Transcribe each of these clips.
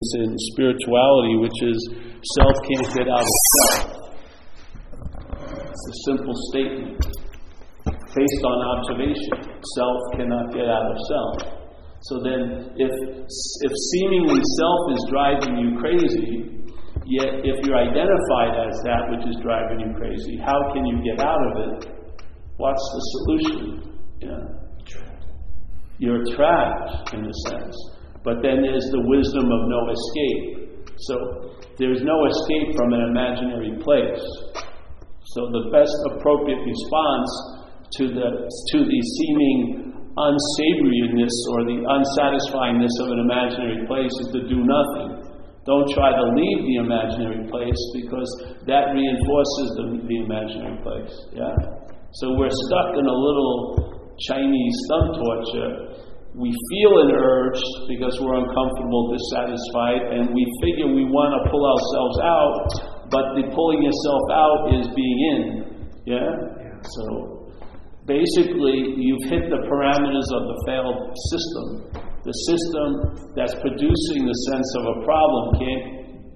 in spirituality, which is self can't get out of self. It's a simple statement based on observation. Self cannot get out of self. So then, if, if seemingly self is driving you crazy, yet if you're identified as that which is driving you crazy, how can you get out of it? What's the solution? Yeah. You're trapped, in a sense. But then there's the wisdom of no escape. So there's no escape from an imaginary place. So the best appropriate response to the to the seeming unsavoriness or the unsatisfyingness of an imaginary place is to do nothing. Don't try to leave the imaginary place because that reinforces the, the imaginary place. Yeah? So we're stuck in a little Chinese thumb torture we feel an urge because we're uncomfortable, dissatisfied, and we figure we want to pull ourselves out, but the pulling yourself out is being in. Yeah? So basically, you've hit the parameters of the failed system. The system that's producing the sense of a problem can't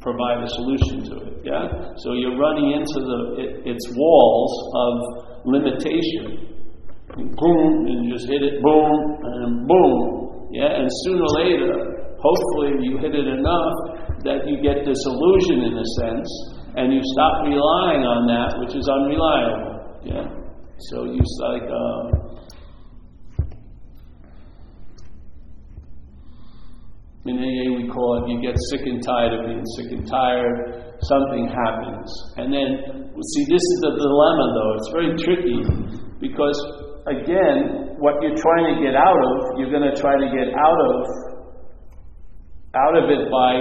provide a solution to it. Yeah? So you're running into the, it, its walls of limitation boom, and you just hit it, boom, and boom. Yeah, and sooner or later, hopefully you hit it enough that you get disillusioned in a sense, and you stop relying on that which is unreliable. Yeah, so you like. Uh, in AA, we call it you get sick and tired of being sick and tired, something happens. And then, see, this is the dilemma though, it's very tricky because again, what you're trying to get out of, you're going to try to get out of out of it by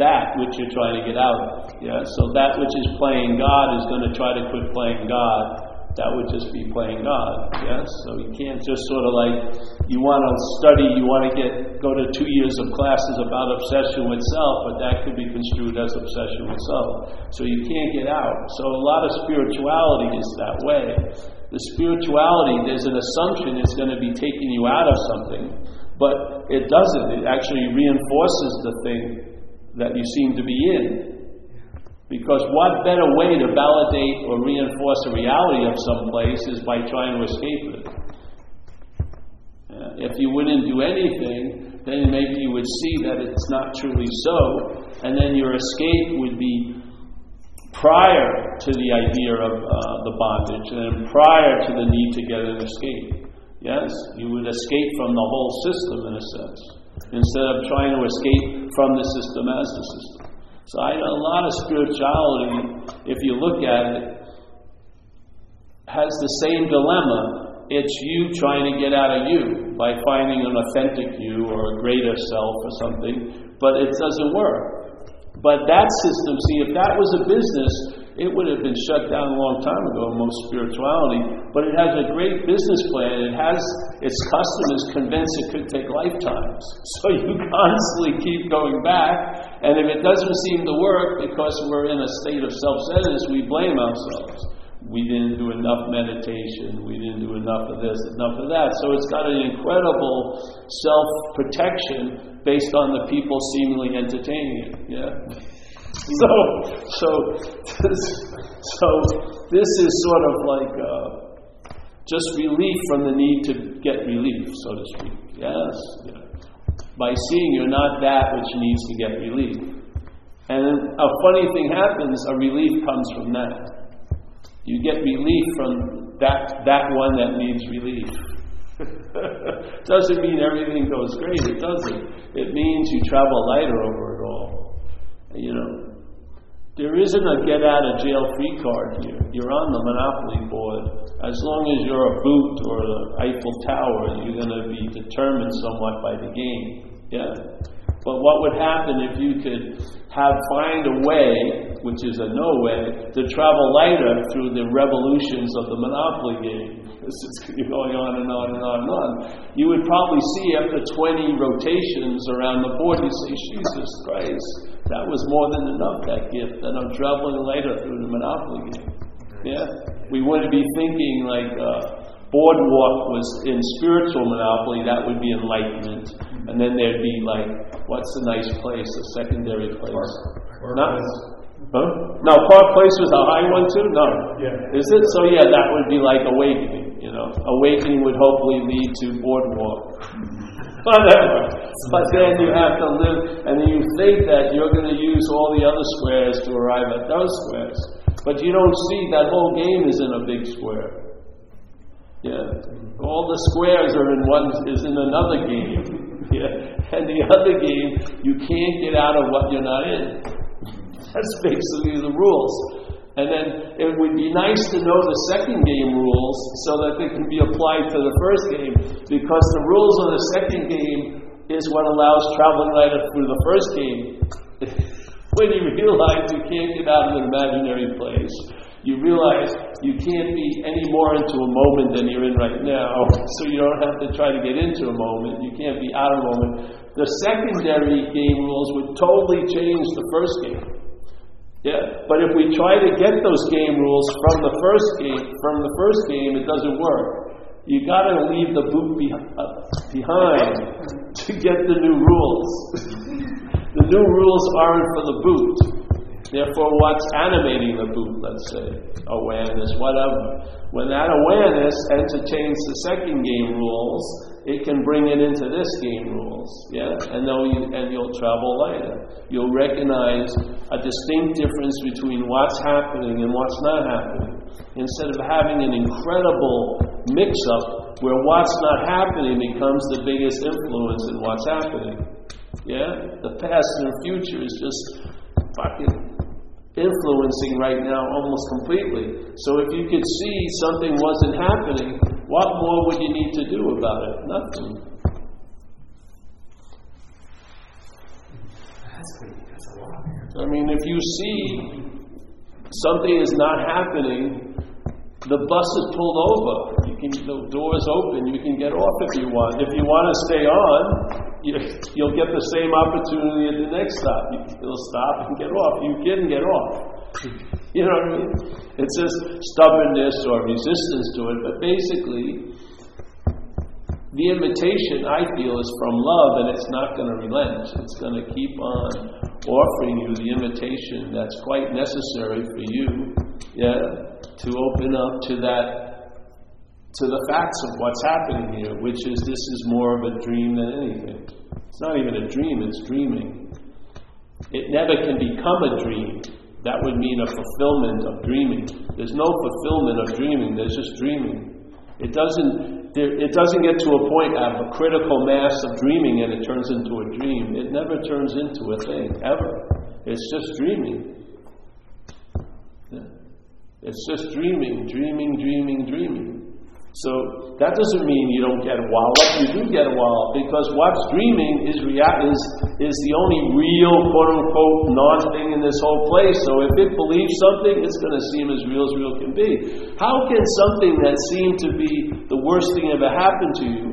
that which you're trying to get out of. Yeah. So that which is playing God is going to try to quit playing God. That would just be playing God. Yes. So you can't just sort of like you want to study, you want to get go to two years of classes about obsession with self, but that could be construed as obsession with self. So you can't get out. So a lot of spirituality is that way the spirituality, there's an assumption it's going to be taking you out of something, but it doesn't. It actually reinforces the thing that you seem to be in. Because what better way to validate or reinforce the reality of some place is by trying to escape it. if you wouldn't do anything, then maybe you would see that it's not truly so, and then your escape would be prior to the idea of uh, the bondage and prior to the need to get an escape. Yes, you would escape from the whole system in a sense, instead of trying to escape from the system as the system. So a lot of spirituality, if you look at it, has the same dilemma. It's you trying to get out of you by finding an authentic you or a greater self or something, but it doesn't work but that system, see, if that was a business, it would have been shut down a long time ago, most spirituality. But it has a great business plan. It has its customers convinced it could take lifetimes. So you constantly keep going back. And if it doesn't seem to work because we're in a state of self centeredness, we blame ourselves. We didn't do enough meditation. We didn't do enough of this, enough of that. So it's got an incredible self protection based on the people seemingly entertaining it. Yeah. So, so, this, so this is sort of like uh, just relief from the need to get relief, so to speak. Yes. Yeah. By seeing you're not that which needs to get relief. And a funny thing happens, a relief comes from that. You get relief from that, that one that needs relief. doesn't mean everything goes great. It doesn't. It means you travel lighter over. You know, there isn't a get out of jail free card here. You're on the monopoly board. As long as you're a boot or the Eiffel Tower, you're going to be determined somewhat by the game. Yeah. But what would happen if you could have find a way, which is a no way, to travel lighter through the revolutions of the monopoly game? This is going on and on and on and on. You would probably see after 20 rotations around the board, you say, Jesus Christ, that was more than enough, that gift, and I'm traveling later through the Monopoly game. Yeah? We wouldn't be thinking like, uh, boardwalk was in spiritual monopoly, that would be enlightenment. And then there'd be like, what's a nice place, a secondary place? Park Not, huh? No, Park Place was a high one too? No. Yeah. Is it? So yeah, that would be like awakening, you know. Awakening would hopefully lead to boardwalk. Whatever. But then you have to live, and you think that you're going to use all the other squares to arrive at those squares. But you don't see that whole game is in a big square. Yeah. All the squares are in one, is in another game. Yeah. And the other game, you can't get out of what you're not in. That's basically the rules. And then it would be nice to know the second game rules so that they can be applied to the first game, because the rules of the second game is what allows traveling light through the first game. when you realize you can't get out of an imaginary place, you realize you can't be any more into a moment than you're in right now, so you don't have to try to get into a moment. You can't be out of a moment. The secondary game rules would totally change the first game. Yeah, but if we try to get those game rules from the first game, from the first game, it doesn't work. You got to leave the boot be- uh, behind to get the new rules. the new rules aren't for the boot. Therefore, what's animating the boot, let's say, awareness, whatever. When that awareness entertains the second game rules, it can bring it into this game rules, yeah, and you, and you'll travel lighter. You'll recognize a distinct difference between what's happening and what's not happening. Instead of having an incredible mix-up where what's not happening becomes the biggest influence in what's happening. Yeah, the past and the future is just fucking influencing right now almost completely. So if you could see something wasn't happening, what more would you need to do about it? Nothing. That's that's a lot. I mean, if you see something is not happening, the bus is pulled over. You can, the door's open. You can get off if you want. If you want to stay on, you'll get the same opportunity at the next stop. You, you'll stop and get off. You can get off. You know what I mean? It's just stubbornness or resistance to it, but basically, the invitation I feel is from love, and it's not going to relent. It's going to keep on offering you the invitation that's quite necessary for you, yeah, to open up to that, to the facts of what's happening here, which is this is more of a dream than anything. It's not even a dream; it's dreaming. It never can become a dream. That would mean a fulfillment of dreaming. There's no fulfillment of dreaming. There's just dreaming. It doesn't, it doesn't get to a point of a critical mass of dreaming and it turns into a dream. It never turns into a thing, ever. It's just dreaming. It's just dreaming, dreaming, dreaming, dreaming. So that doesn't mean you don't get a wallop. You do get a wallop because what's dreaming is rea- is is the only real quote unquote non thing in this whole place. So if it believes something, it's going to seem as real as real can be. How can something that seemed to be the worst thing ever happen to you,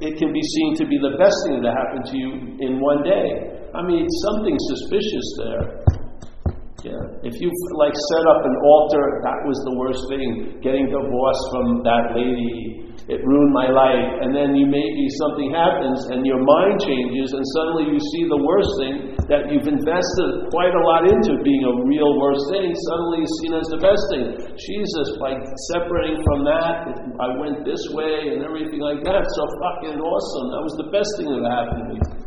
it can be seen to be the best thing that happened to you in one day? I mean, something suspicious there. Yeah. If you like set up an altar, that was the worst thing. Getting divorced from that lady, it ruined my life. And then you maybe something happens and your mind changes, and suddenly you see the worst thing that you've invested quite a lot into being a real worst thing. Suddenly seen as the best thing. Jesus, like separating from that, I went this way and everything like that. So fucking awesome. That was the best thing that happened to me.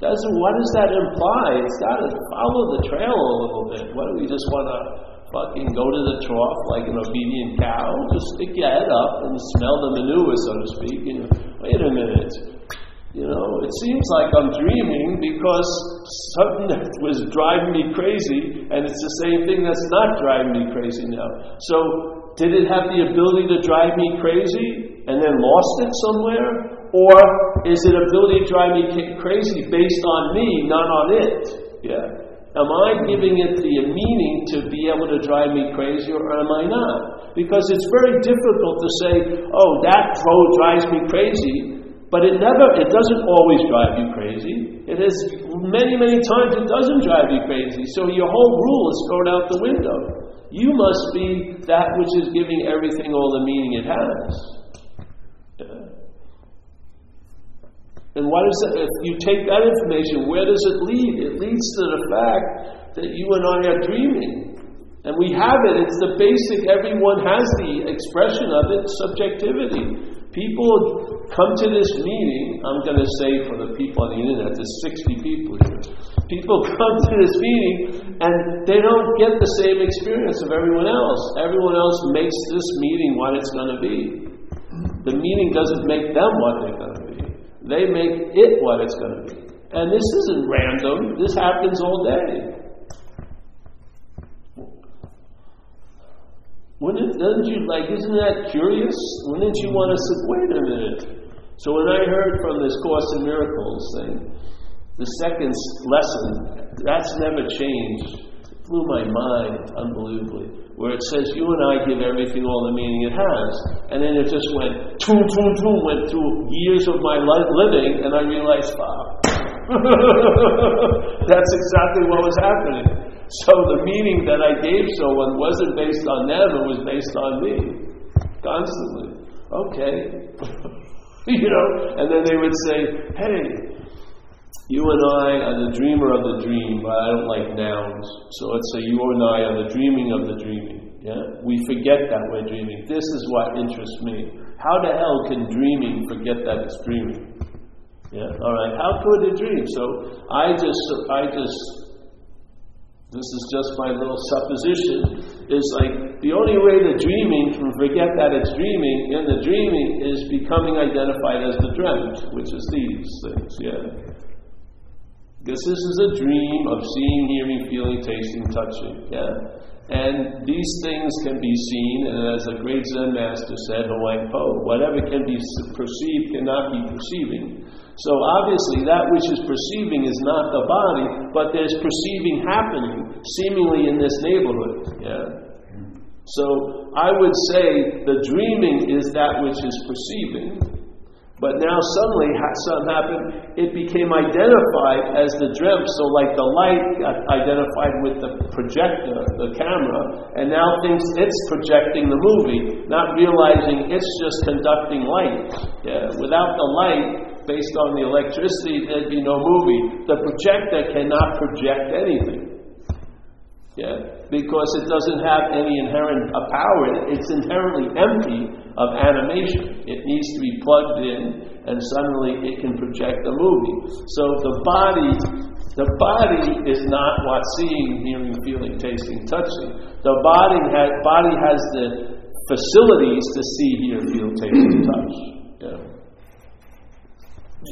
Doesn't what does that imply? It's got to follow the trail a little bit. What do we just want to fucking go to the trough like an obedient cow? Just stick your head up and smell the manure, so to speak. And wait a minute. You know, it seems like I'm dreaming because something that was driving me crazy, and it's the same thing that's not driving me crazy now. So, did it have the ability to drive me crazy and then lost it somewhere? Or is it ability to drive me crazy based on me, not on it? Yeah. Am I giving it the meaning to be able to drive me crazy, or am I not? Because it's very difficult to say, "Oh, that road drives me crazy," but it never, it doesn't always drive you crazy. It is many, many times it doesn't drive you crazy. So your whole rule is thrown out the window. You must be that which is giving everything all the meaning it has. Yeah. And what is it? If you take that information, where does it lead? It leads to the fact that you and I are dreaming. And we have it. It's the basic, everyone has the expression of it, subjectivity. People come to this meeting, I'm going to say for the people on the internet, there's 60 people here. People come to this meeting and they don't get the same experience of everyone else. Everyone else makes this meeting what it's going to be. The meeting doesn't make them what they're going to they make it what it's going to be. And this isn't random, this happens all day. Wouldn't, doesn't you like, isn't that curious? Wouldn't you want to say, wait a minute? So when I heard from this Course in Miracles thing, the second lesson, that's never changed. Blew my mind unbelievably. Where it says, you and I give everything all the meaning it has. And then it just went, toom, toom, toom, went through years of my life living, and I realized, wow. that's exactly what was happening. So the meaning that I gave someone wasn't based on them, it was based on me. Constantly. Okay. you know? And then they would say, hey, you and I are the dreamer of the dream, but I don't like nouns. So let's say you and I are the dreaming of the dreaming. Yeah? We forget that we're dreaming. This is what interests me. How the hell can dreaming forget that it's dreaming? Yeah? All right. How could it dream? So I just I just this is just my little supposition, is like the only way the dreaming can forget that it's dreaming in the dreaming is becoming identified as the dreamt, which is these things, yeah. Because this is a dream of seeing, hearing, feeling, tasting, touching, yeah. And these things can be seen, and as a great Zen master said, Huang Po, whatever can be perceived cannot be perceiving. So obviously, that which is perceiving is not the body, but there's perceiving happening seemingly in this neighborhood. Yeah? So I would say the dreaming is that which is perceiving. But now suddenly something happened, it became identified as the dream. So, like the light got identified with the projector, the camera, and now thinks it's projecting the movie, not realizing it's just conducting light. Yeah? Without the light, based on the electricity, there'd be no movie. The projector cannot project anything. Yeah? Because it doesn't have any inherent power. It's inherently empty of animation. It needs to be plugged in, and suddenly it can project a movie. So the body, the body is not what seeing, hearing, feeling, tasting, touching. The body has, body has the facilities to see, hear, feel, taste, and touch. Yeah.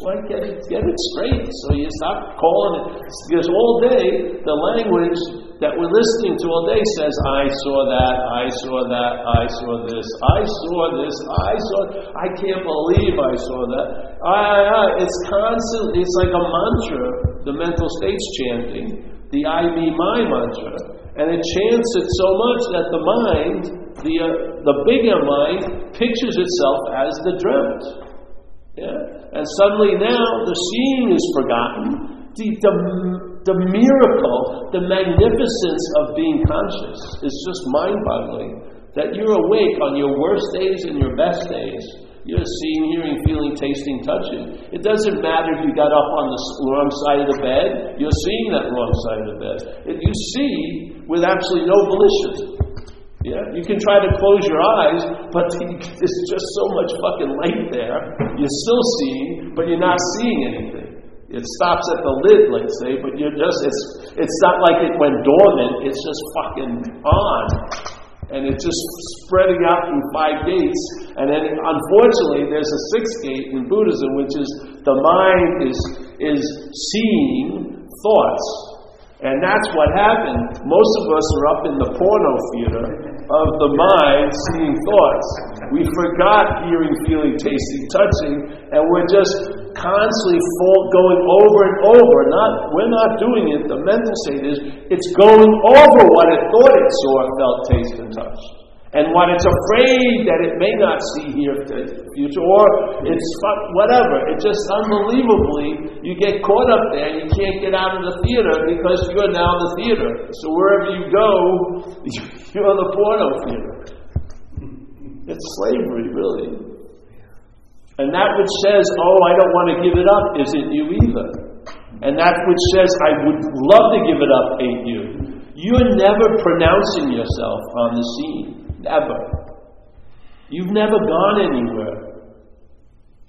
Why get it, get it straight so you stop calling it? Because all day, the language that we're listening to all day says, I saw that, I saw that, I saw this, I saw this, I saw, I can't believe I saw that. I, I, it's constant, it's like a mantra, the mental states chanting, the I, me, my mantra. And it chants it so much that the mind, the, uh, the bigger mind, pictures itself as the dreamt. Yeah? And suddenly now the seeing is forgotten. The, the, the miracle, the magnificence of being conscious is just mind boggling. That you're awake on your worst days and your best days. You're seeing, hearing, feeling, tasting, touching. It doesn't matter if you got up on the wrong side of the bed, you're seeing that wrong side of the bed. If you see with absolutely no volition. Yeah, you can try to close your eyes, but there's just so much fucking light there. You're still seeing, but you're not seeing anything. It stops at the lid, let's say, but you're just, it's, it's not like it went dormant, it's just fucking on. And it's just spreading out through five gates. And then, unfortunately, there's a sixth gate in Buddhism, which is the mind is, is seeing thoughts. And that's what happened. Most of us are up in the porno theater of the mind seeing thoughts. We forgot hearing, feeling, tasting, touching, and we're just constantly going over and over. Not we're not doing it. The mental state is it's going over what it thought it saw, felt, tasted, and touched. And what it's afraid that it may not see here in the future, or it's whatever. It's just unbelievably, you get caught up there and you can't get out of the theater because you're now the theater. So wherever you go, You're the porno theater. It's slavery, really. And that which says, oh, I don't want to give it up, isn't you either. And that which says, I would love to give it up, ain't you. You're never pronouncing yourself on the scene. Never. You've never gone anywhere.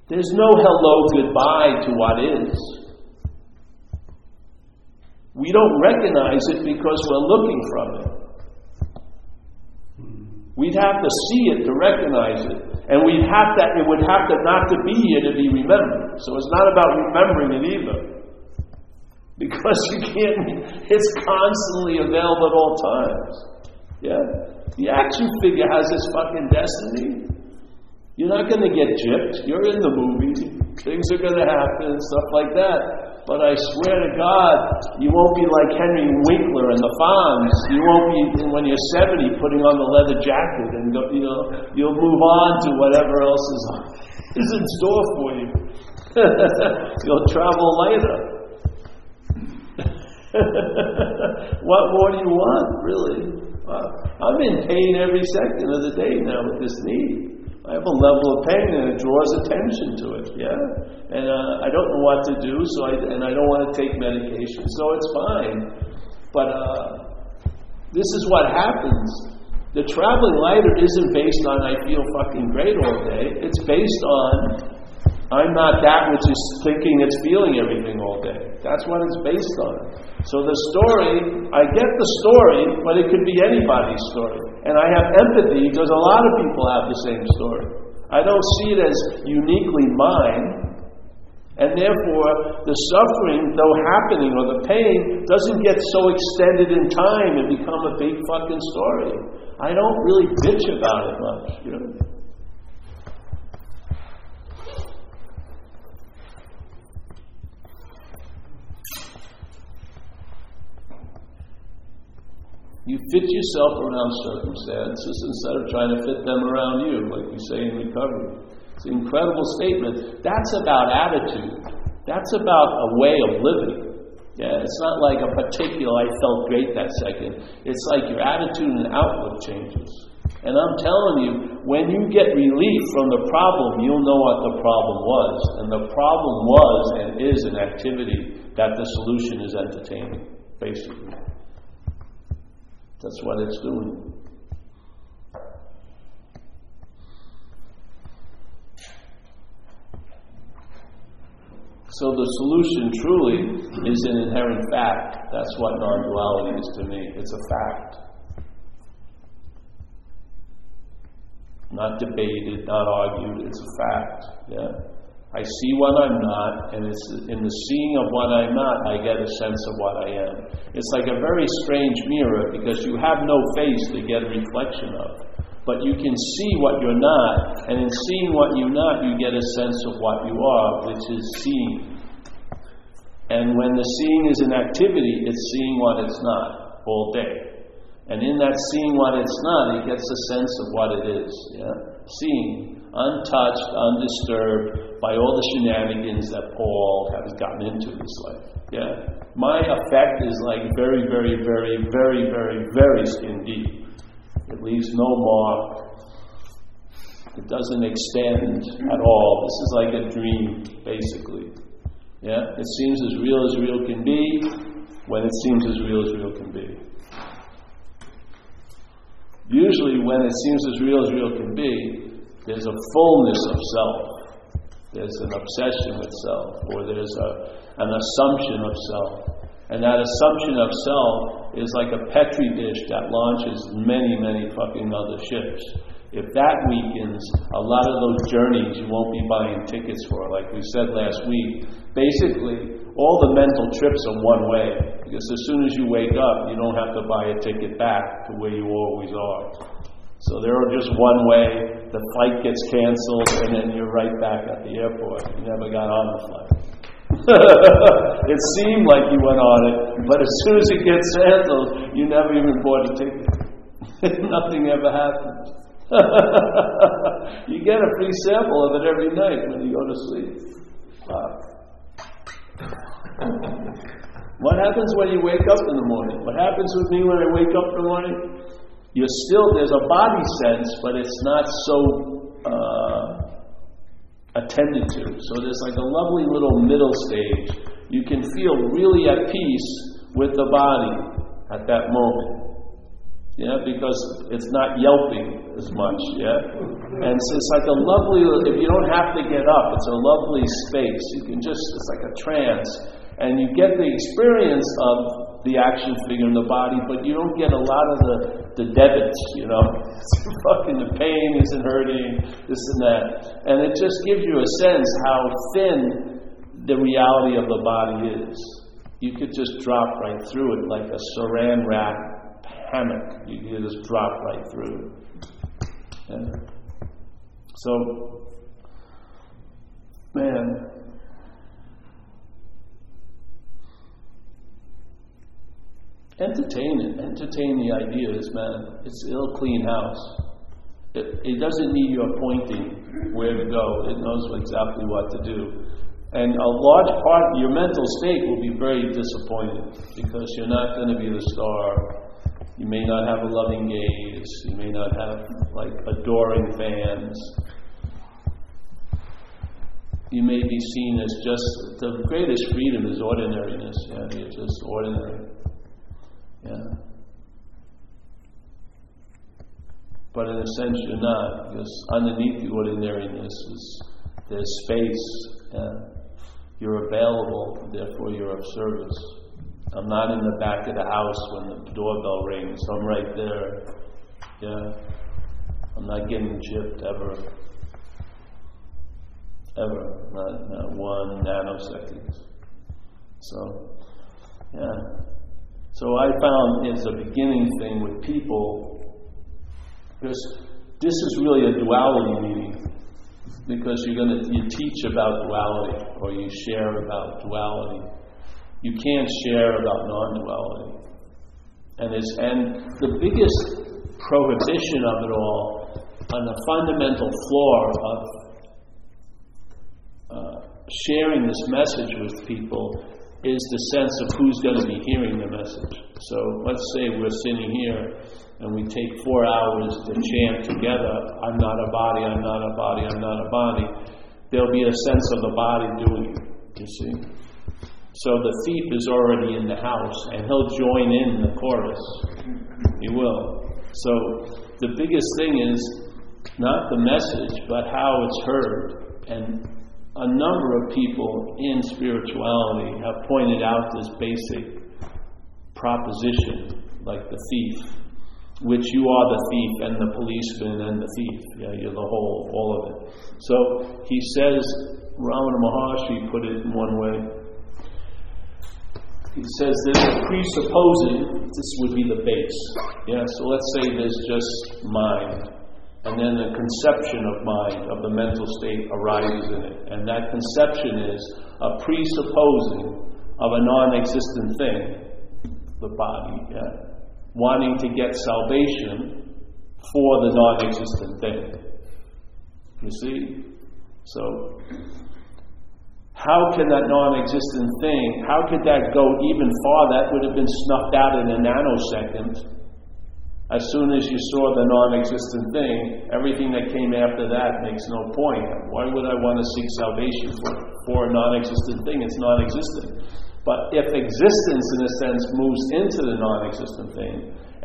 There's no hello, goodbye to what is. We don't recognize it because we're looking from it. We'd have to see it to recognize it. And we'd have to, it would have to not to be here to be remembered. So it's not about remembering it either. Because you can't, it's constantly available at all times. Yeah? The action figure has its fucking destiny. You're not going to get gypped. You're in the movie. Things are going to happen, stuff like that. But I swear to God, you won't be like Henry Winkler and the Fonz. You won't be, when you're 70, putting on the leather jacket and you know, you'll move on to whatever else is, is in store for you. you'll travel later. what more do you want, really? Uh, I'm in pain every second of the day now with this knee. I have a level of pain and it draws attention to it, yeah? And uh, I don't know what to do, so I, and I don't want to take medication, so it's fine. But uh, this is what happens. The traveling lighter isn't based on I feel fucking great all day. It's based on I'm not that which is thinking it's feeling everything all day. That's what it's based on. So the story, I get the story, but it could be anybody's story. And I have empathy because a lot of people have the same story. I don't see it as uniquely mine. And therefore, the suffering, though happening, or the pain, doesn't get so extended in time and become a big fucking story. I don't really bitch about it much. You know? You fit yourself around circumstances instead of trying to fit them around you, like we say in recovery. It's an incredible statement. That's about attitude. That's about a way of living. Yeah, it's not like a particular, I felt great that second. It's like your attitude and outlook changes. And I'm telling you, when you get relief from the problem, you'll know what the problem was. And the problem was and is an activity that the solution is entertaining, basically. That's what it's doing. So the solution truly is an inherent fact. That's what non duality is to me. It's a fact. Not debated, not argued, it's a fact. Yeah? I see what I'm not, and it's in the seeing of what I'm not, I get a sense of what I am. It's like a very strange mirror because you have no face to get a reflection of. But you can see what you're not, and in seeing what you're not, you get a sense of what you are, which is seeing. And when the seeing is an activity, it's seeing what it's not all day. And in that seeing what it's not, it gets a sense of what it is. Yeah? Seeing, untouched, undisturbed by all the shenanigans that Paul has gotten into this life. Yeah? My effect is like very, very, very, very, very, very skin deep. It leaves no mark. It doesn't extend at all. This is like a dream, basically. Yeah? It seems as real as real can be when it seems as real as real can be. Usually, when it seems as real as real can be, there's a fullness of self. There's an obsession with self, or there's a, an assumption of self. And that assumption of self is like a petri dish that launches many, many fucking other ships. If that weakens, a lot of those journeys you won't be buying tickets for, like we said last week. Basically, all the mental trips are one way, because as soon as you wake up, you don't have to buy a ticket back to where you always are. So they're just one way. The flight gets canceled, and then you're right back at the airport. You never got on the flight. it seemed like you went on it, but as soon as it gets canceled, you never even bought a ticket. Nothing ever happened. you get a free sample of it every night when you go to sleep. Wow. what happens when you wake up in the morning? What happens with me when I wake up in the morning? You're still, there's a body sense, but it's not so uh, attended to. So there's like a lovely little middle stage. You can feel really at peace with the body at that moment. Yeah, because it's not yelping as much, yeah? And so it's like a lovely, if you don't have to get up, it's a lovely space. You can just, it's like a trance. And you get the experience of the action figure in the body, but you don't get a lot of the, the debits, you know? fucking the pain isn't hurting, this and that. And it just gives you a sense how thin the reality of the body is. You could just drop right through it like a saran wrap hammock. You can just drop right through. Yeah. So, man, entertain it. Entertain the ideas, man. It's it'll clean house. It, it doesn't need your pointing where to go. It knows exactly what to do. And a large part of your mental state will be very disappointed because you're not going to be the star you may not have a loving gaze. You may not have like adoring fans. You may be seen as just the greatest freedom is ordinariness. Yeah, you're just ordinary. Yeah. But in a sense, you're not, because underneath the ordinariness is there's space. Yeah. You're available, therefore you're of service. I'm not in the back of the house when the doorbell rings. I'm right there. Yeah. I'm not getting chipped ever. Ever. Not, not one nanosecond. So, yeah. So I found as a beginning thing with people, because this is really a duality meeting, because you're going to you teach about duality or you share about duality you can't share about non-duality. And, it's, and the biggest prohibition of it all, on the fundamental flaw of uh, sharing this message with people, is the sense of who's going to be hearing the message. So let's say we're sitting here and we take four hours to chant together, I'm not a body, I'm not a body, I'm not a body. There'll be a sense of the body doing it, you see. So the thief is already in the house and he'll join in the chorus. He will. So the biggest thing is not the message, but how it's heard. And a number of people in spirituality have pointed out this basic proposition, like the thief, which you are the thief and the policeman and the thief. Yeah, you're the whole, all of it. So he says, Ramana Maharshi put it in one way he says a presupposing, this would be the base. Yeah, so let's say there's just mind, and then a conception of mind, of the mental state arises in it. And that conception is a presupposing of a non existent thing, the body, yeah, wanting to get salvation for the non existent thing. You see? So, how can that non existent thing, how could that go even far? That would have been snuffed out in a nanosecond. As soon as you saw the non existent thing, everything that came after that makes no point. Why would I want to seek salvation for, for a non existent thing? It's non existent. But if existence, in a sense, moves into the non existent thing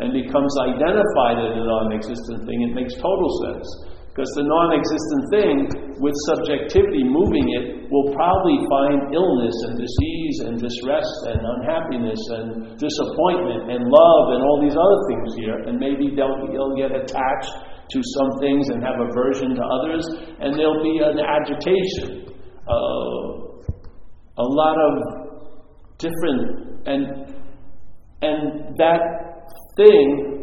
and becomes identified as a non existent thing, it makes total sense. Because the non existent thing, with subjectivity moving it, will probably find illness and disease and distress and unhappiness and disappointment and love and all these other things here. And maybe they'll, they'll get attached to some things and have aversion to others, and there'll be an agitation. Uh, a lot of different, and, and that thing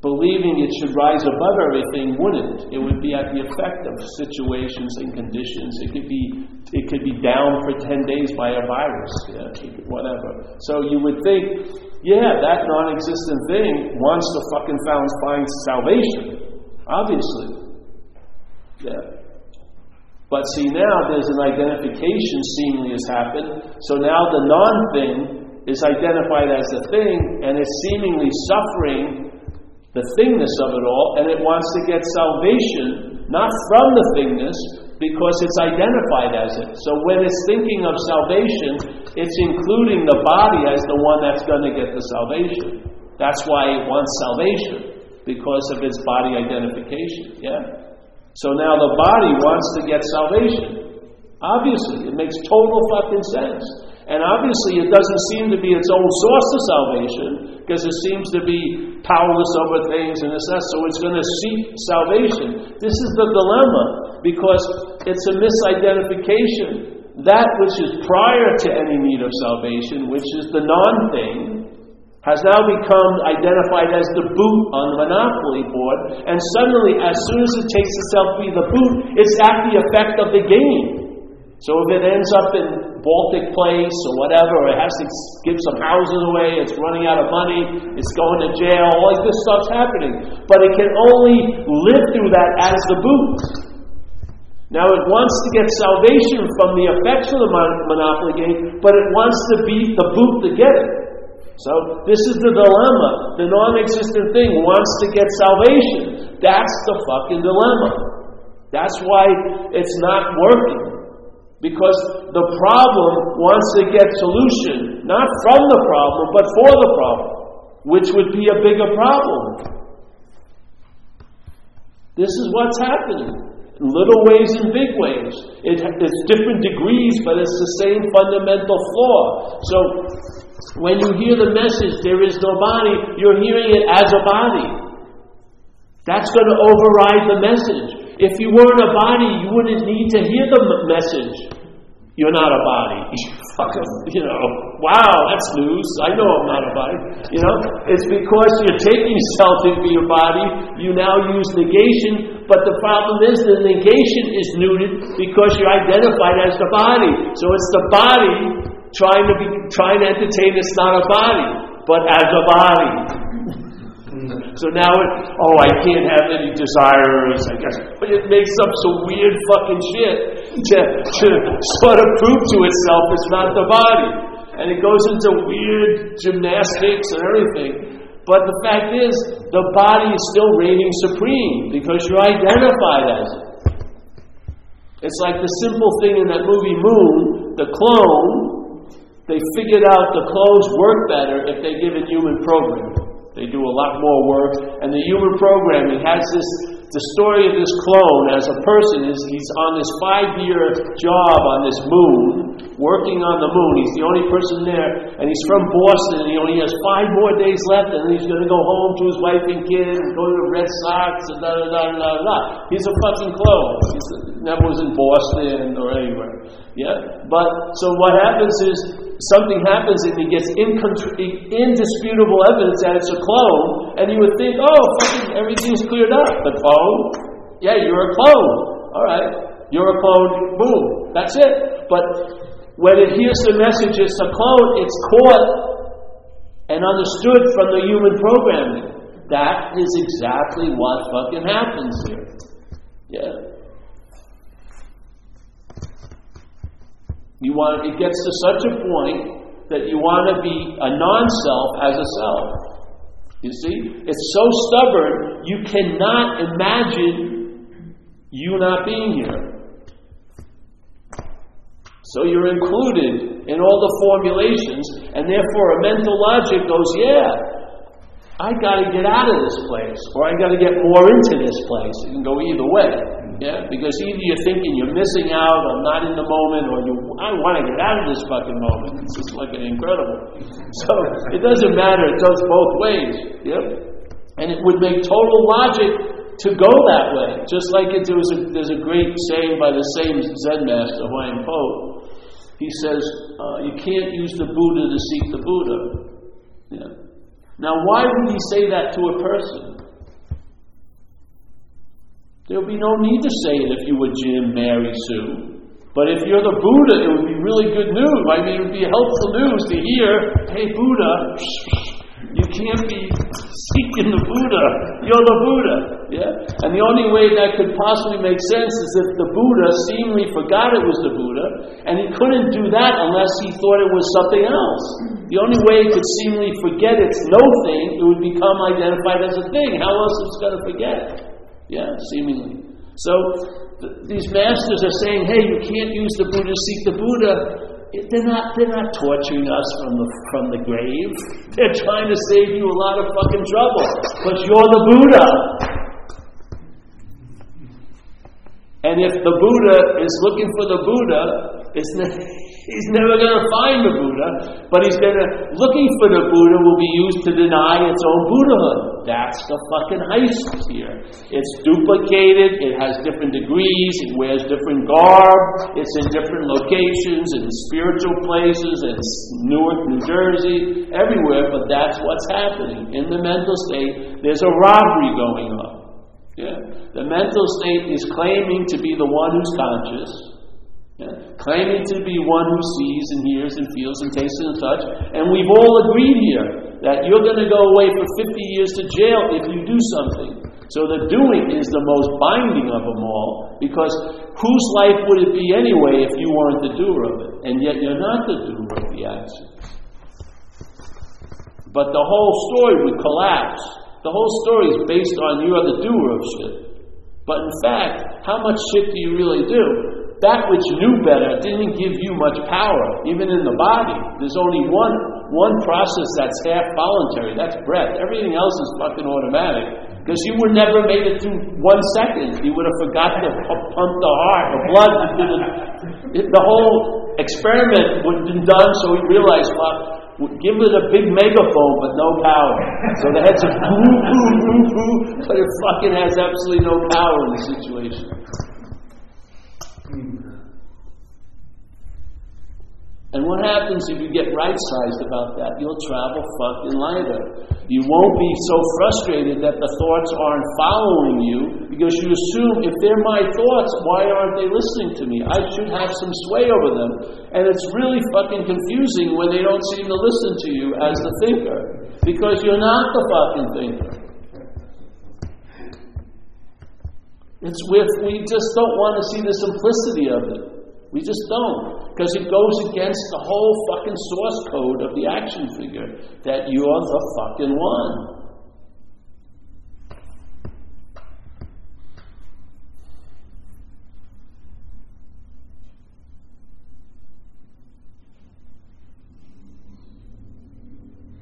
believing it should rise above everything wouldn't. It would be at the effect of situations and conditions. It could be it could be down for ten days by a virus, yeah, whatever. So you would think, yeah, that non-existent thing wants to fucking found, find salvation, obviously. Yeah. But see now there's an identification seemingly has happened. So now the non-thing is identified as the thing, and it's seemingly suffering the thingness of it all, and it wants to get salvation not from the thingness, because it's identified as it. So when it's thinking of salvation, it's including the body as the one that's going to get the salvation. That's why it wants salvation, because of its body identification. Yeah? So now the body wants to get salvation. Obviously, it makes total fucking sense. And obviously, it doesn't seem to be its own source of salvation, because it seems to be powerless over things and this, so it's going to seek salvation. This is the dilemma because it's a misidentification. That which is prior to any need of salvation, which is the non thing, has now become identified as the boot on the monopoly board, and suddenly, as soon as it takes itself to be the boot, it's at the effect of the game. So if it ends up in Baltic Place or whatever, or it has to give some houses away, it's running out of money, it's going to jail, all like this stuff's happening. But it can only live through that as the boot. Now it wants to get salvation from the effects of the monopoly game, but it wants to beat the boot to get it. So this is the dilemma. The non-existent thing wants to get salvation. That's the fucking dilemma. That's why it's not working. Because the problem wants to get solution, not from the problem, but for the problem, which would be a bigger problem. This is what's happening little ways and big ways. It, it's different degrees, but it's the same fundamental flaw. So when you hear the message, there is no body, you're hearing it as a body. That's going to override the message. If you weren't a body, you wouldn't need to hear the message. You're not a body. You know, wow, that's news. I know I'm not a body. You know, it's because you're taking yourself into your body, you now use negation, but the problem is the negation is neutered because you're identified as the body. So it's the body trying to be trying to entertain it's not a body, but as a body. So now it, oh, I can't have any desires, I guess. But it makes up some weird fucking shit to, to sort of prove to itself it's not the body. And it goes into weird gymnastics and everything. But the fact is, the body is still reigning supreme because you're identified as it. It's like the simple thing in that movie Moon, the clone, they figured out the clones work better if they give it human programming. They do a lot more work. And the human programming has this the story of this clone as a person is he's on this five year job on this moon, working on the moon. He's the only person there, and he's from Boston, and he only has five more days left, and he's going to go home to his wife and kids, and go to the Red Sox, and da da da da da. He's a fucking clone. He never was in Boston or anywhere. Yeah? But, so what happens is, something happens and he gets indisputable evidence that it's a clone, and you would think, oh, everything's cleared up. The oh, clone? Yeah, you're a clone. All right. You're a clone. Boom. That's it. But when it hears the message it's a clone, it's caught and understood from the human programming. That is exactly what fucking happens here. Yeah. You want, it gets to such a point that you want to be a non self as a self. You see? It's so stubborn, you cannot imagine you not being here. So you're included in all the formulations, and therefore a mental logic goes, yeah, I got to get out of this place, or I got to get more into this place. It can go either way. Yeah, because either you're thinking you're missing out or not in the moment, or you I want to get out of this fucking moment. It's just fucking incredible. So it doesn't matter. It goes both ways. Yep. And it would make total logic to go that way. Just like it, there was a, there's a great saying by the same Zen master, Huang Po. He says, uh, you can't use the Buddha to seek the Buddha. Yeah. Now, why would he say that to a person? There would be no need to say it if you were Jim, Mary, Sue. But if you're the Buddha, it would be really good news. I mean, it would be helpful news to hear, hey, Buddha, you can't be seeking the Buddha. You're the Buddha. Yeah? And the only way that could possibly make sense is if the Buddha seemingly forgot it was the Buddha, and he couldn't do that unless he thought it was something else. The only way it could seemingly forget its no thing, it would become identified as a thing. How else is it going to forget? Yeah, seemingly. So th- these masters are saying, hey, you can't use the Buddha to seek the Buddha. They're not, they're not torturing us from the, from the grave. They're trying to save you a lot of fucking trouble because you're the Buddha. And if the Buddha is looking for the Buddha, it's ne- he's never going to find the Buddha, but he's going to, looking for the Buddha will be used to deny its own Buddhahood. That's the fucking heist here. It's duplicated, it has different degrees, it wears different garb, it's in different locations, in spiritual places, in Newark, New Jersey, everywhere, but that's what's happening. In the mental state, there's a robbery going on. Yeah. The mental state is claiming to be the one who's conscious, yeah. claiming to be one who sees and hears and feels and tastes and touch. And we've all agreed here that you're going to go away for 50 years to jail if you do something. So the doing is the most binding of them all, because whose life would it be anyway if you weren't the doer of it? And yet you're not the doer of the action. But the whole story would collapse the whole story is based on you are the doer of shit. But in fact, how much shit do you really do? That which knew better didn't give you much power, even in the body. There's only one, one process that's half voluntary, that's breath. Everything else is fucking automatic. Because you would never made it through one second. You would have forgotten to pump the heart, the blood. The whole experiment would have been done, so he realized, well, give it a big megaphone but no power. So the head's a boo, boo, boo, boo, but it fucking has absolutely no power in the situation. Hmm. And what happens if you get right sized about that? You'll travel fucking lighter. You won't be so frustrated that the thoughts aren't following you because you assume if they're my thoughts, why aren't they listening to me? I should have some sway over them. And it's really fucking confusing when they don't seem to listen to you as the thinker because you're not the fucking thinker. It's with, we just don't want to see the simplicity of it. We just don't. Because it goes against the whole fucking source code of the action figure that you're the fucking one.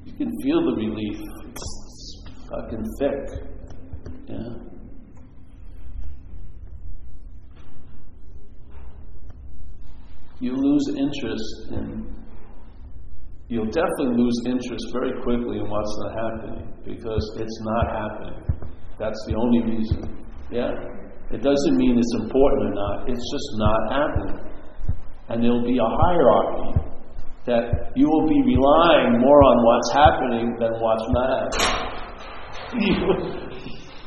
You can feel the relief. It's fucking thick. Yeah. You lose interest in you'll definitely lose interest very quickly in what's not happening because it's not happening. That's the only reason. Yeah? It doesn't mean it's important or not, it's just not happening. And there'll be a hierarchy that you will be relying more on what's happening than what's not happening.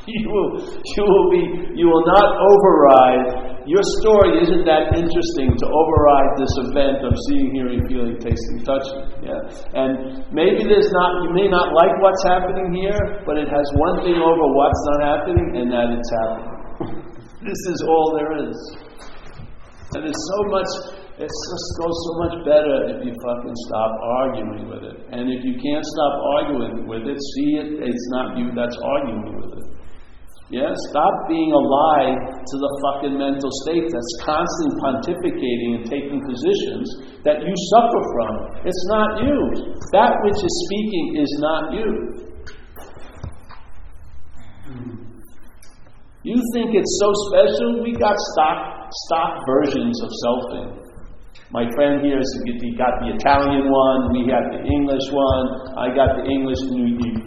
You, will, you will be you will not override your story isn't that interesting to override this event of seeing, hearing, feeling, tasting, touching. Yeah? And maybe there's not, you may not like what's happening here, but it has one thing over what's not happening, and that it's happening. this is all there is. And it's so much, it just goes so much better if you fucking stop arguing with it. And if you can't stop arguing with it, see it, it's not you that's arguing with it. Yeah, stop being alive to the fucking mental state that's constantly pontificating and taking positions that you suffer from. It's not you. That which is speaking is not you. You think it's so special? We got stock stock versions of selfing. My friend here has he got the Italian one, we have the English one, I got the English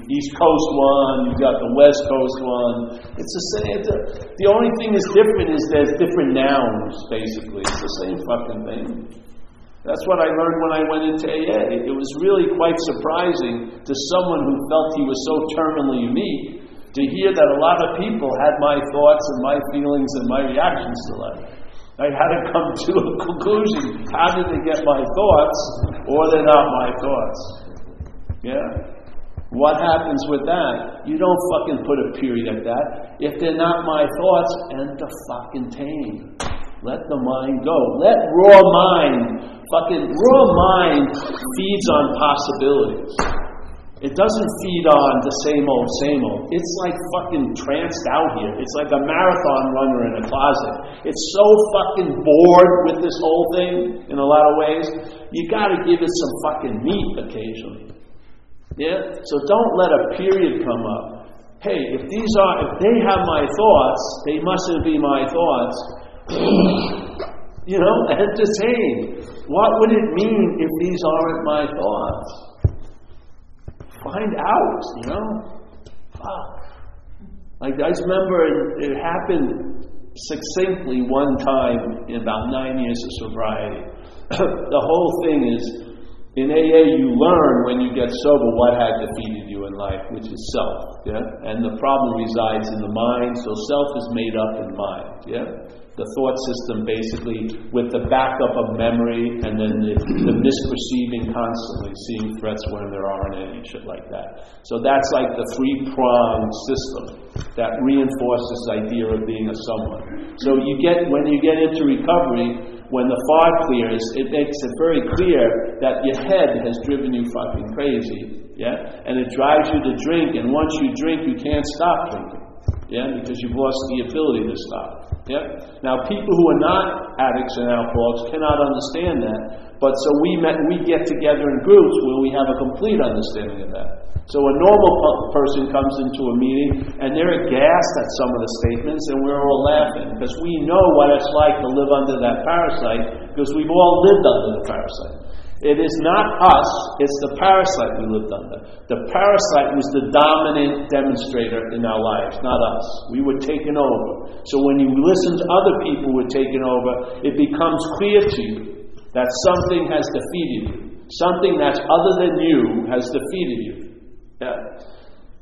East Coast one, you've got the West Coast one. It's the same. It's a, the only thing that's different is there's different nouns, basically. It's the same fucking thing. That's what I learned when I went into AA. It was really quite surprising to someone who felt he was so terminally unique to hear that a lot of people had my thoughts and my feelings and my reactions to life. I had to come to a conclusion. How did they get my thoughts, or they're not my thoughts? Yeah? What happens with that? You don't fucking put a period at that. If they're not my thoughts, entertain. Let the mind go. Let raw mind, fucking raw mind feeds on possibilities. It doesn't feed on the same old, same old. It's like fucking tranced out here. It's like a marathon runner in a closet. It's so fucking bored with this whole thing in a lot of ways. You gotta give it some fucking meat occasionally. Yeah? So don't let a period come up. Hey, if these are, if they have my thoughts, they mustn't be my thoughts. you know, entertain. What would it mean if these aren't my thoughts? Find out, you know? Fuck. Like, I just remember it, it happened succinctly one time in about nine years of sobriety. the whole thing is in AA, you learn when you get sober what had defeated you in life, which is self. Yeah? And the problem resides in the mind, so self is made up in mind. Yeah? The thought system basically with the backup of memory and then the, the misperceiving constantly, seeing threats when there aren't any, shit like that. So that's like the three pronged system that reinforces this idea of being a someone. So you get, when you get into recovery, when the fog clears, it makes it very clear that your head has driven you fucking crazy, yeah? And it drives you to drink, and once you drink, you can't stop drinking, yeah? Because you've lost the ability to stop. Yeah? Now, people who are not addicts and alcoholics cannot understand that, but so we, met, we get together in groups where we have a complete understanding of that. So a normal person comes into a meeting and they're aghast at some of the statements, and we're all laughing because we know what it's like to live under that parasite because we've all lived under the parasite. It is not us, it's the parasite we lived under. The parasite was the dominant demonstrator in our lives, not us. We were taken over. So when you listen to other people were taken over, it becomes clear to you that something has defeated you. Something that's other than you has defeated you. Yeah.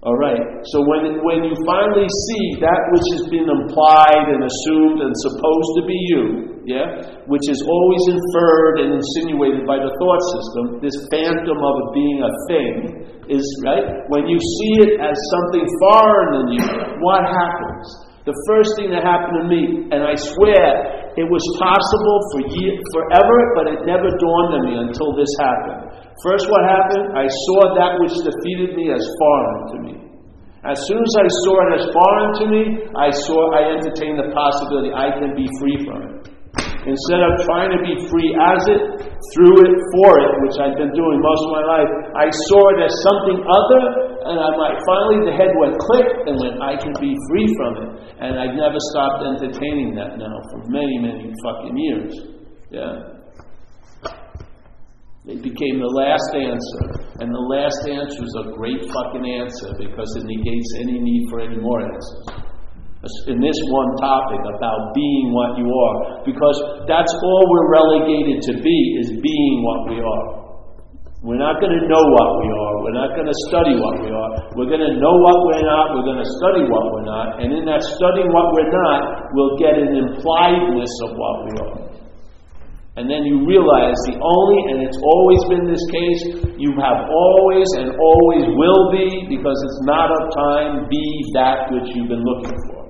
All right. So when, when you finally see that which has been implied and assumed and supposed to be you, yeah, which is always inferred and insinuated by the thought system, this phantom of it being a thing, is right. When you see it as something foreign than you, what happens? The first thing that happened to me, and I swear it was possible for year, forever, but it never dawned on me until this happened. First, what happened? I saw that which defeated me as foreign to me. As soon as I saw it as foreign to me, I saw, I entertained the possibility I can be free from it. Instead of trying to be free as it, through it, for it, which I've been doing most of my life, I saw it as something other, and I might finally the head went click and went, I can be free from it. And I've never stopped entertaining that now for many, many fucking years. Yeah. It became the last answer. And the last answer is a great fucking answer because it negates any need for any more answers. In this one topic about being what you are. Because that's all we're relegated to be, is being what we are. We're not going to know what we are. We're not going to study what we are. We're going to know what we're not. We're going to study what we're not. And in that studying what we're not, we'll get an impliedness of what we are. And then you realize the only, and it's always been this case, you have always and always will be, because it's not of time, be that which you've been looking for.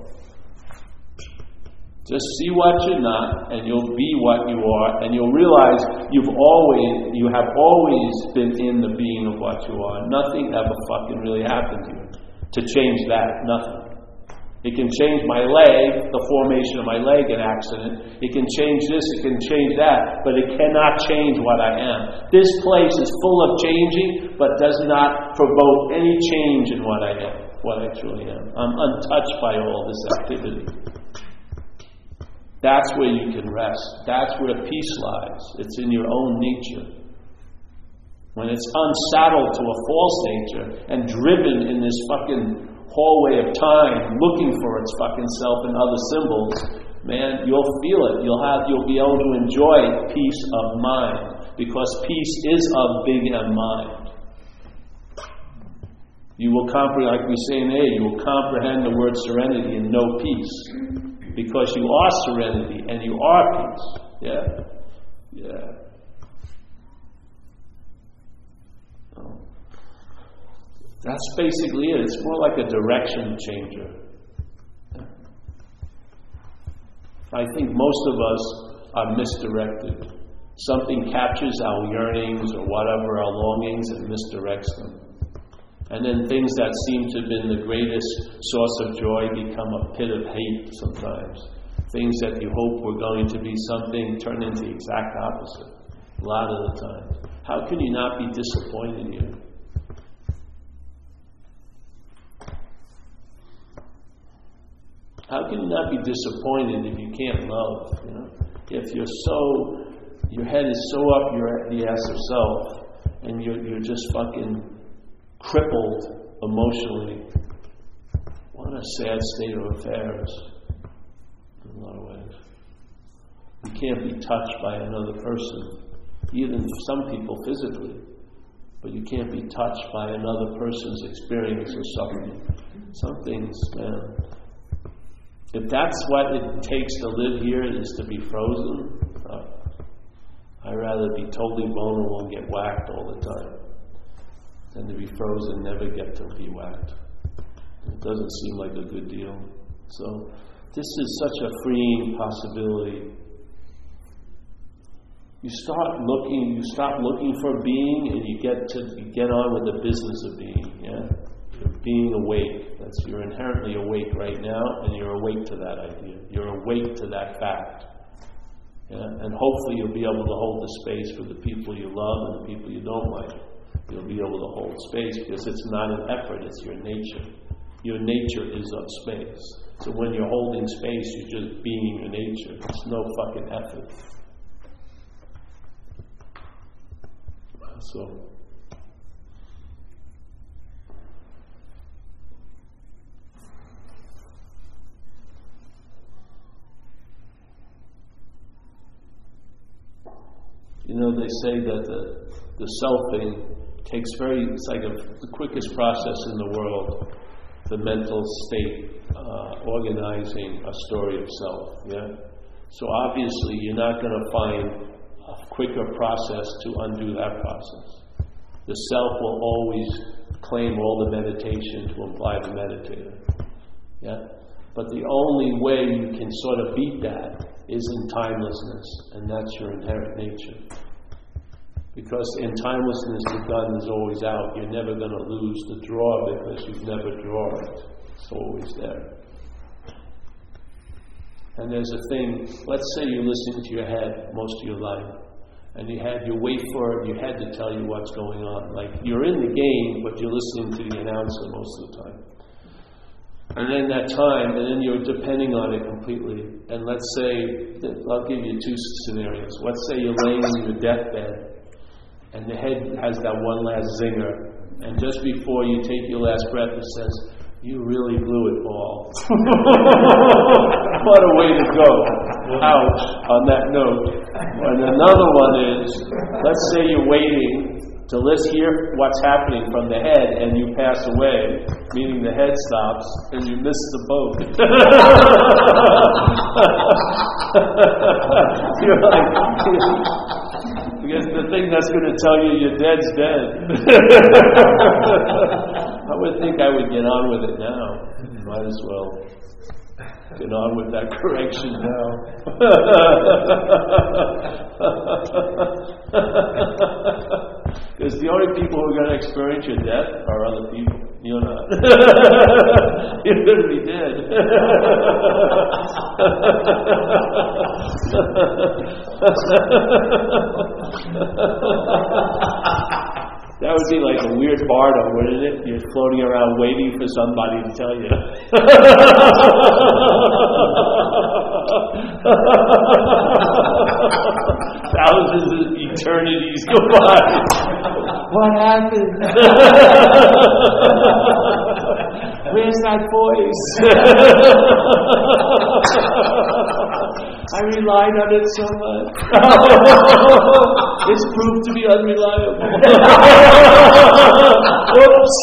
Just see what you're not, and you'll be what you are, and you'll realize you've always, you have always been in the being of what you are. Nothing ever fucking really happened to you to change that. Nothing. It can change my leg, the formation of my leg in accident. It can change this, it can change that, but it cannot change what I am. This place is full of changing, but does not provoke any change in what I am, what I truly am. I'm untouched by all this activity. That's where you can rest. That's where peace lies. It's in your own nature. When it's unsaddled to a false nature and driven in this fucking hallway of time looking for its fucking self and other symbols, man, you'll feel it. You'll have you'll be able to enjoy peace of mind because peace is of big and mind. You will comprehend, like we say in A, you will comprehend the word serenity and know peace because you are serenity and you are peace. Yeah, yeah. That's basically it. It's more like a direction changer. I think most of us are misdirected. Something captures our yearnings or whatever, our longings, and misdirects them. And then things that seem to have been the greatest source of joy become a pit of hate sometimes. Things that you hope were going to be something turn into the exact opposite a lot of the time. How can you not be disappointed here? How can you not be disappointed if you can't love? You know, if you're so, your head is so up your the ass of self, and you're you're just fucking crippled emotionally. What a sad state of affairs. In a lot of ways, you can't be touched by another person, even some people physically, but you can't be touched by another person's experience or suffering. Some things. If that's what it takes to live here is to be frozen, uh, I'd rather be totally vulnerable and get whacked all the time than to be frozen never get to be whacked. It doesn't seem like a good deal. So, this is such a freeing possibility. You start looking, you stop looking for being, and you get to you get on with the business of being. Yeah being awake. That's you're inherently awake right now, and you're awake to that idea. You're awake to that fact. Yeah? And hopefully you'll be able to hold the space for the people you love and the people you don't like. You'll be able to hold space because it's not an effort, it's your nature. Your nature is of space. So when you're holding space, you're just being your nature. It's no fucking effort. So You know, they say that the, the selfing takes very, it's like a, the quickest process in the world, the mental state, uh, organizing a story of self, yeah? So obviously, you're not going to find a quicker process to undo that process. The self will always claim all the meditation to imply the meditator, yeah? But the only way you can sort of beat that is in timelessness, and that's your inherent nature. Because in timelessness, the gun is always out. You're never going to lose the draw because you've never drawn it. It's always there. And there's a thing, let's say you listen to your head most of your life, and you had you wait for it, you had to tell you what's going on. Like you're in the game, but you're listening to the announcer most of the time. And then that time, and then you're depending on it completely. And let's say, I'll give you two scenarios. Let's say you're laying in your deathbed, and the head has that one last zinger, and just before you take your last breath, it says, You really blew it, all. what a way to go out on that note. And another one is, let's say you're waiting to let's hear what's happening from the head and you pass away, meaning the head stops and you miss the boat. You're like, because the thing that's going to tell you you're dead's dead. I would think I would get on with it now. Might as well get on with that correction now. Because the only people who are going to experience your death are other people. You're not. You're be dead. That would be like a weird bardo, wouldn't it? You're floating around waiting for somebody to tell you. Thousands of eternities go by. What happened? Where's that voice? I relied on it so much. it's proved to be unreliable. Oops!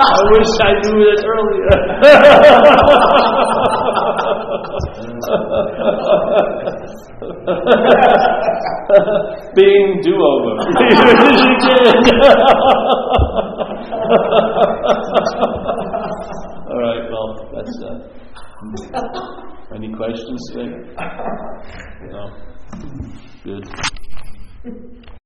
I wish I knew it earlier. Being do over. All right, well, that's uh, any questions. today? No? Good.